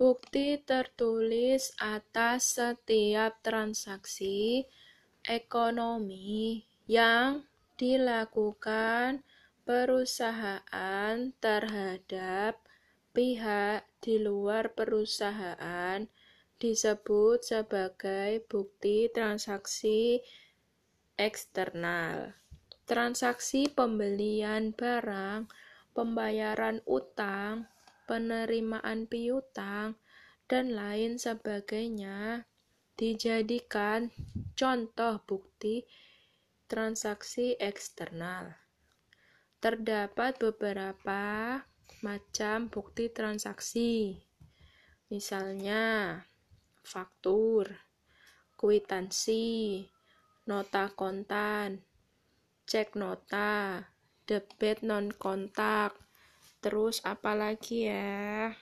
Bukti tertulis atas setiap transaksi ekonomi yang dilakukan perusahaan terhadap pihak di luar perusahaan disebut sebagai bukti transaksi eksternal. Transaksi pembelian barang, pembayaran utang, penerimaan piutang, dan lain sebagainya dijadikan contoh bukti transaksi eksternal. Terdapat beberapa macam bukti transaksi. Misalnya, faktur, kwitansi, nota kontan, cek nota, debit non kontak, terus apalagi ya?